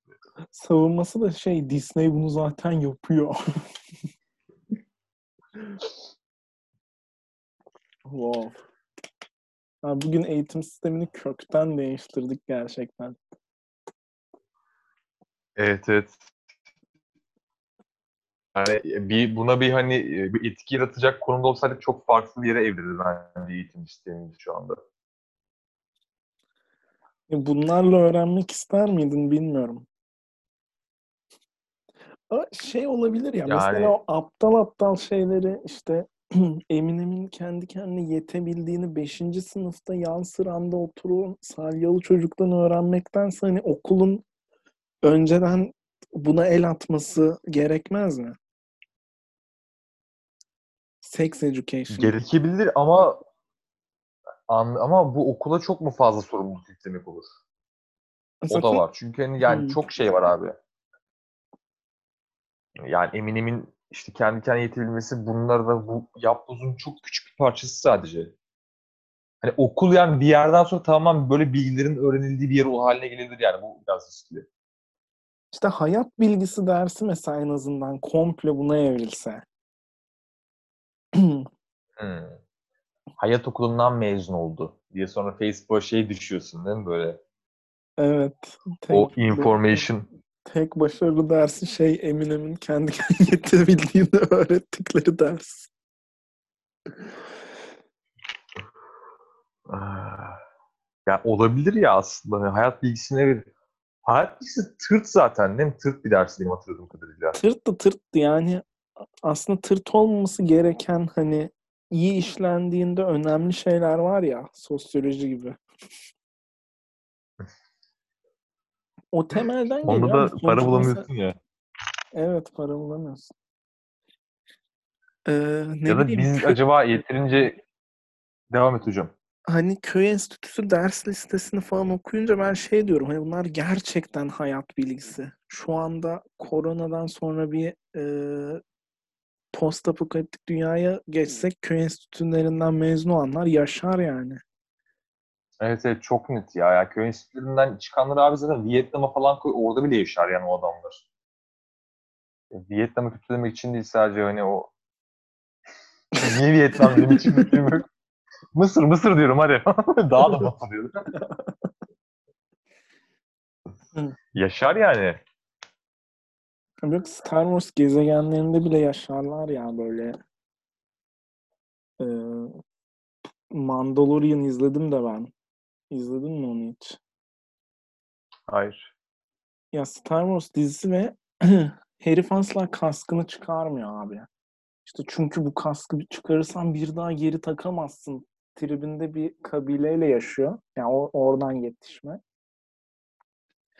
Savunması da şey Disney bunu zaten yapıyor. wow. Ha, bugün eğitim sistemini kökten değiştirdik gerçekten. Evet evet. Yani bir buna bir hani e, bir etki yaratacak konumda olsaydık çok farklı bir yere evrildi bence eğitim sistemimiz şu anda. Ya Bunlarla öğrenmek ister miydin bilmiyorum. Şey olabilir ya Yani- mesela o aptal aptal şeyleri işte Eminem'in kendi kendine yetebildiğini 5. sınıfta yan sıramda oturup salyalı çocuktan öğrenmektense hani okulun önceden buna el atması gerekmez mi? Sex education. Gerekebilir ama ama bu okula çok mu fazla sorumluluk yüklemek olur? O da Zaten var. Çünkü hani yani Hmm. çok şey var abi. Yani Eminem'in işte kendi kendine yetebilmesi bunlar da bu yapbozun çok küçük bir parçası sadece. Hani okul yani bir yerden sonra tamamen böyle bilgilerin öğrenildiği bir yer haline gelebilir yani bu biraz riskli. işte hayat bilgisi dersi mesela en azından komple buna evrilse. Hmm. Hayat okulundan mezun oldu diye sonra Facebook'a şey düşüyorsun değil mi böyle? Evet. O information. Tek başarılı dersi şey Eminem'in kendi yetebildiğini öğrettikleri ders. Ya olabilir ya aslında. Hani hayat bilgisine bir Hayat bilgisi tırt zaten değil mi? Tırt bir ders benim hatırladığım kadarıyla. Tırttı tırttı yani aslında tırt olmaması gereken hani iyi işlendiğinde önemli şeyler var ya sosyoloji gibi. O temelden geliyor. Onda da para sonuçta mesela- bulamıyorsun ya. Evet para bulamıyorsun. Ee, ne Ya da bileyim biz kö- acaba yeterince devam et hocam. hani köy enstitüsü ders listesini falan okuyunca ben şey diyorum hani bunlar gerçekten hayat bilgisi. Şu anda koronadan sonra bir e, post apokaliptik dünyaya geçsek köy enstitülerinden mezun olanlar yaşar yani. Evet evet çok net ya. ya köy enstitülerinden çıkanlar abi zaten Vietnam'a falan koy orada bile yaşar yani o adamlar. Vietnam'ı kötülemek için değil sadece hani o Niye Vietnam benim için yok. Mısır Mısır diyorum hadi. Daha da batı diyorum. Yaşar yani. Yok Star Wars gezegenlerinde bile yaşarlar ya böyle. Ee, Mandalorian izledim de ben. İzledin mi onu hiç? Hayır. Ya Star Wars dizisi ve herif asla kaskını çıkarmıyor abi. İşte çünkü bu kaskı çıkarırsan bir daha geri takamazsın. Tribinde bir kabileyle yaşıyor. Yani o, oradan yetişme.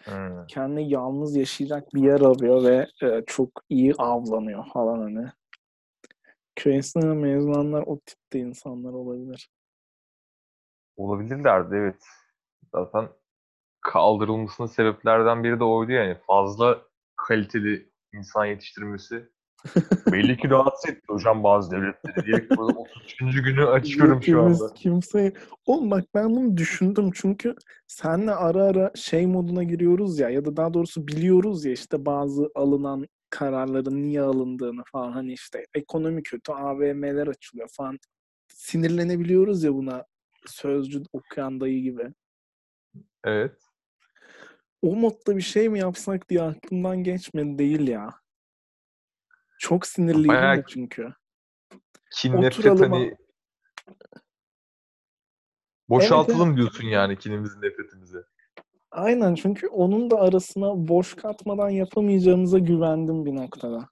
Hmm. Kendine yalnız yaşayacak bir yer arıyor ve e, çok iyi avlanıyor falan hani. Köy enstitüsünden mezun olanlar o tipte insanlar olabilir. Olabilirlerdi evet. Zaten kaldırılmasının sebeplerden biri de oydu yani. Fazla kaliteli insan yetiştirmesi Belli ki rahatsız etti hocam bazı devletleri diye burada 33. günü açıyorum şu anda. kimseye... Oğlum bak ben bunu düşündüm çünkü senle ara ara şey moduna giriyoruz ya ya da daha doğrusu biliyoruz ya işte bazı alınan kararların niye alındığını falan hani işte ekonomi kötü AVM'ler açılıyor falan sinirlenebiliyoruz ya buna sözcü okuyan dayı gibi. Evet. O modda bir şey mi yapsak diye aklımdan geçmedi değil ya. Çok sinirliydim Bayağı çünkü. Kin nefret hani boşaltalım diyorsun yani kinimizin nefretimizi. Aynen çünkü onun da arasına boş katmadan yapamayacağımıza güvendim bir noktada.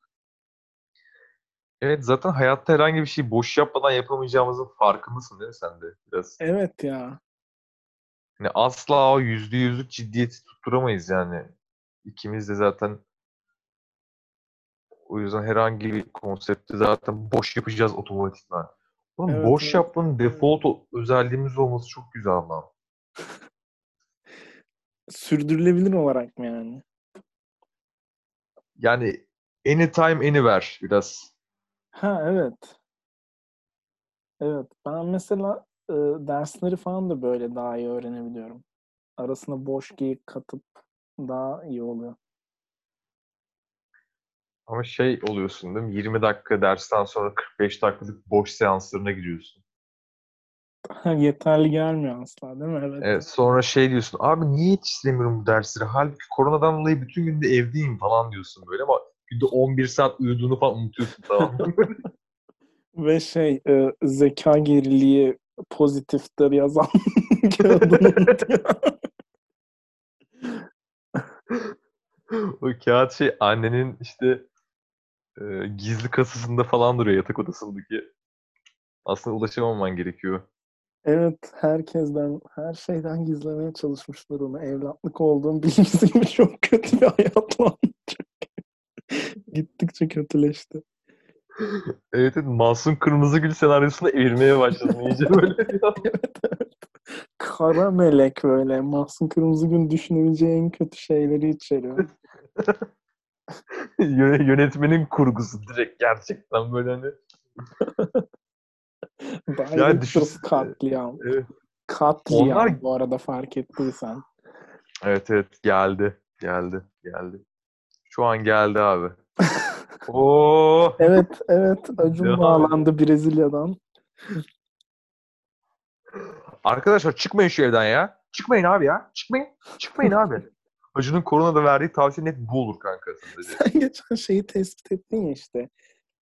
Evet zaten hayatta herhangi bir şeyi boş yapmadan yapamayacağımızın farkındasın değil mi sen de biraz? Evet ya. Yani asla o yüzde yüzlük ciddiyeti tutturamayız yani. İkimiz de zaten o yüzden herhangi bir konsepti zaten boş yapacağız otomatikman. Oğlum Evet, boş evet. yapmanın default özelliğimiz olması çok güzel lan. Sürdürülebilir olarak mı yani? Yani anytime anywhere biraz. Ha evet. Evet. Ben mesela e, dersleri falan da böyle daha iyi öğrenebiliyorum. Arasına boş geyik katıp daha iyi oluyor. Ama şey oluyorsun değil mi? 20 dakika dersten sonra 45 dakikalık boş seanslarına giriyorsun. Yeterli gelmiyor asla değil mi? Evet. Evet, sonra şey diyorsun. Abi niye yetiştiremiyorum bu dersleri? Halbuki koronadan dolayı bütün günde evdeyim falan diyorsun böyle ama günde 11 saat uyuduğunu falan unutuyorsun tamam? Ve şey e, zeka geriliği pozitiftir yazan kağıdını unutuyor. o kağıt şey annenin işte e, gizli kasasında falan duruyor yatak odasındaki. Aslında ulaşamaman gerekiyor. Evet, herkesten, her şeyden gizlemeye çalışmışlar onu. Evlatlık olduğum bilgisi gibi çok kötü bir anlatacak. Gittikçe kötüleşti. Evet, evet Masum Kırmızıgül senaryosuna evirmeye başladım iyice böyle. Evet, evet. Kara melek böyle. Mahsun Kırmızıgül düşünebileceği en kötü şeyleri içeriyor. Yö- Yönetmenin kurgusu direkt gerçekten böyle hani. Director's düşün- katliam. Evet. Katliam Onlar- bu arada fark ettiysen. Evet evet geldi. Geldi. Geldi. Şu an geldi abi. Oo. Evet, evet. Acun bağlandı Brezilya'dan. Arkadaşlar çıkmayın şu evden ya. Çıkmayın abi ya. Çıkmayın. Çıkmayın abi. Acun'un koronada verdiği tavsiye net bu olur kanka. Sen geçen şeyi tespit ettin ya işte.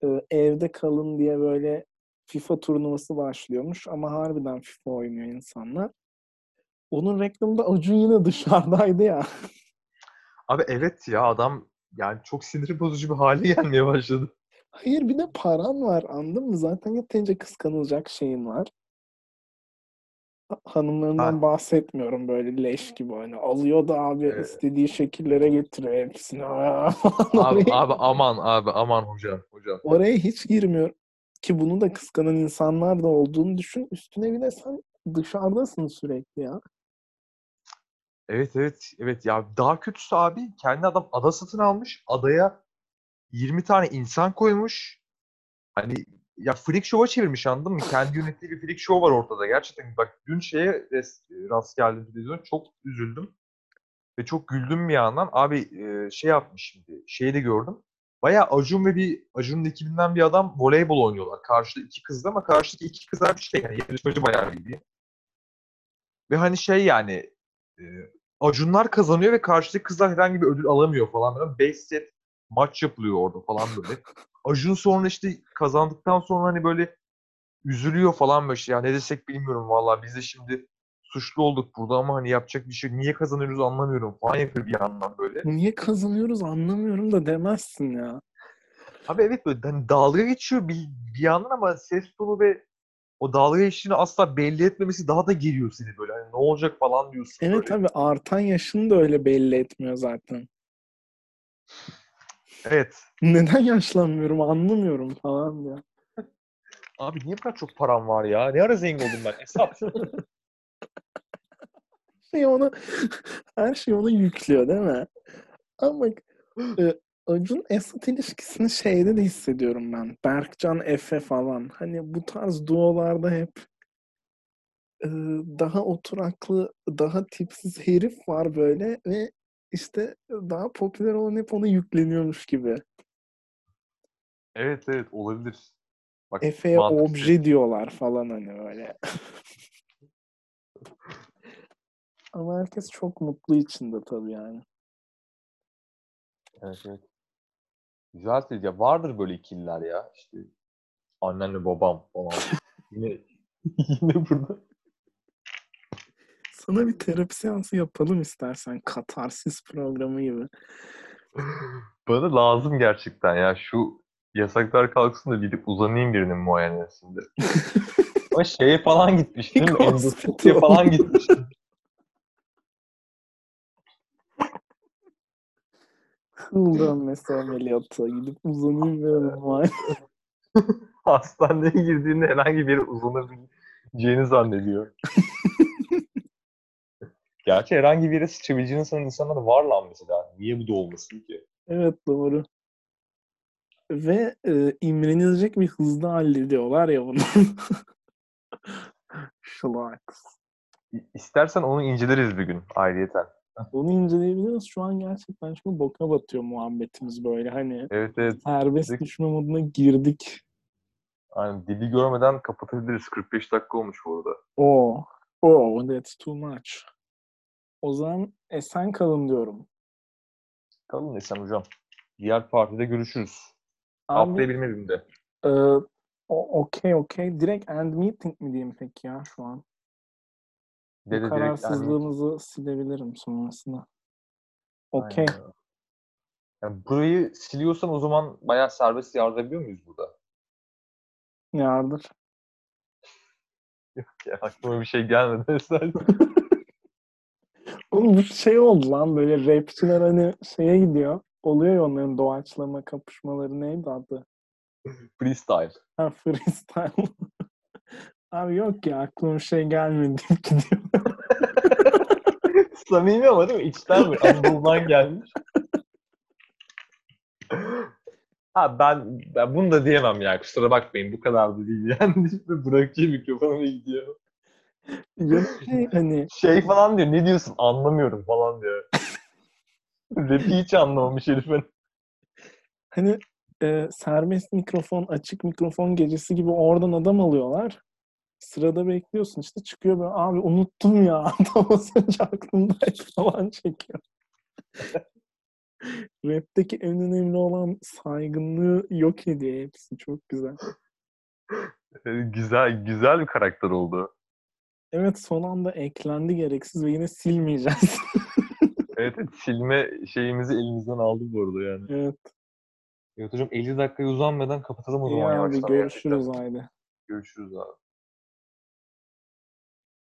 e, Evde kalın diye böyle FIFA turnuvası başlıyormuş ama harbiden FIFA oynuyor insanlar. Onun reklamında Acun yine dışarıdaydı ya. Abi evet ya adam yani çok sinir bozucu bir hale gelmeye başladı. Hayır bir de paran var anladın mı? Zaten yeterince kıskanılacak şeyin var. Ha- Hanımlarından Ha. bahsetmiyorum böyle leş gibi hani alıyor da abi Evet. istediği şekillere getiriyor hepsini. Abi, oraya, abi aman abi aman hocam hocam. oraya hiç girmiyor. Ki bunu da kıskanan insanlar da olduğunu düşün. Üstüne bir de sen dışarıdasın sürekli ya. Evet evet evet ya daha kötüsü abi kendi adam ada satın almış. Adaya 20 tane insan koymuş. Hani ya freak show'a çevirmiş anladın mı? Kendi yönettiği bir freak show var ortada. Gerçekten bak dün şeye rast geldim televizyona çok üzüldüm. Ve çok güldüm bir yandan. Abi e, şey yapmış şimdi. Şeyi de gördüm. Bayağı Acun ve bir Acun'un ekibinden bir adam voleybol oynuyorlar. Karşıda iki kızdı ama karşıdaki iki kızlar bir şey yani yarışmacı bayağı bildiğin. Ve hani şey yani e, Acunlar kazanıyor ve karşıdaki kızlar herhangi bir ödül alamıyor falan. Böyle 5 set maç yapılıyor orada falan böyle. Acun sonra işte kazandıktan sonra hani böyle üzülüyor falan böyle şey. Ya ne desek bilmiyorum vallahi biz de şimdi suçlu olduk burada ama hani yapacak bir şey. Niye kazanıyoruz anlamıyorum falan yapıyor bir yandan böyle. Niye kazanıyoruz anlamıyorum da demezsin ya. Abi evet böyle hani dalga geçiyor bir, bir yandan ama ses tonu ve o dalga geçtiğini asla belli etmemesi daha da geriyor seni böyle. Hani ne olacak falan diyorsun Evet böyle. tabii artan yaşını da öyle belli etmiyor zaten. Evet. Neden yaşlanmıyorum anlamıyorum falan diyor. Abi niye bu kadar çok param var ya? Ne ara zengin oldum ben? Hesap. Şey ona, her şey ona yüklüyor değil mi? Ama e, Acun Esat ilişkisini şeyde de hissediyorum ben. Berkcan Efe falan. Hani bu tarz duolarda hep e, daha oturaklı, daha tipsiz herif var böyle ve işte daha popüler olan hep ona yükleniyormuş gibi. Evet evet olabilir. Bak, Efe'ye mantıklı. obje diyorlar falan hani böyle. Ama herkes çok mutlu içinde tabii yani. Evet evet. Güzel değil ya. Vardır böyle ikililer ya. İşte annenle babam falan. yine yine burada. Sana bir terapi seansı yapalım istersen. Katarsis programı gibi. Bana lazım gerçekten ya. Şu yasaklar kalksın da gidip uzanayım birinin muayenesinde. Ama şeye falan gitmiş değil mi? Hospital. Endoskopiye falan gitmiş. Kıl dönmesi ameliyatı. Gidip uzanayım var. Hastaneye girdiğinde herhangi biri uzanabileceğini zannediyor. Gerçi herhangi bir yere sıçabileceğini sanan insanlar var lan mesela. Niye bu da olmasın ki? Evet doğru. Ve e, imrenilecek bir hızda hallediyorlar ya bunu. Şlaks. İstersen onu inceleriz bir gün ayrıyeten. Onu inceleyebiliriz. Şu an gerçekten çünkü boka batıyor muhabbetimiz böyle. Hani Evet evet. serbest Direkt- düşme moduna girdik. Yani dili görmeden kapatabiliriz. 45 dakika olmuş bu arada. Oh, oh, that's too much. O zaman esen kalın diyorum. Kalın Esen hocam. Diğer partide görüşürüz. Abi, Haftaya benim evimde. e, okey okey. Direkt end meeting mi diyeyim peki ya şu an? Bu Dede direkt yani- kararsızlığımızı silebilirim sonrasında. Okey. Yani burayı siliyorsan o zaman bayağı serbest yardırabiliyor muyuz burada? Yardır. Ya aklıma bir şey gelmedi mesela. Oğlum bu şey oldu lan böyle rapçiler hani şeye gidiyor. Oluyor ya onların doğaçlama kapışmaları neydi adı? Freestyle. Ha freestyle. Abi yok ya aklıma bir şey gelmedi deyip gidiyor. Samimi ama değil mi? İçten mi? Anadolu'dan gelmiş. Ha ben, ben bunu da diyemem ya. Kusura bakmayın. Bu kadar da değil yani. İşte bırakıyor mikrofonu ve gidiyor. şey hani Şey falan diyor. Ne diyorsun? Anlamıyorum falan diyor. Rap'i hiç anlamamış herifin. hani e, serbest mikrofon, açık mikrofon gecesi gibi oradan adam alıyorlar. Sırada bekliyorsun işte çıkıyor böyle abi unuttum ya tam az önce aklımdaydı falan çekiyor. Rap'teki en önemli olan saygınlığı yok ediyor hepsi. Çok güzel. Güzel, güzel bir karakter oldu. Evet son anda eklendi gereksiz ve yine silmeyeceğiz. Evet, evet, silme şeyimizi elimizden aldı bu arada yani. evet. Evet hocam 50 dakikayı uzanmadan kapatalım o İyi zaman abi yavaştan. görüşürüz haydi. Görüşürüz abi.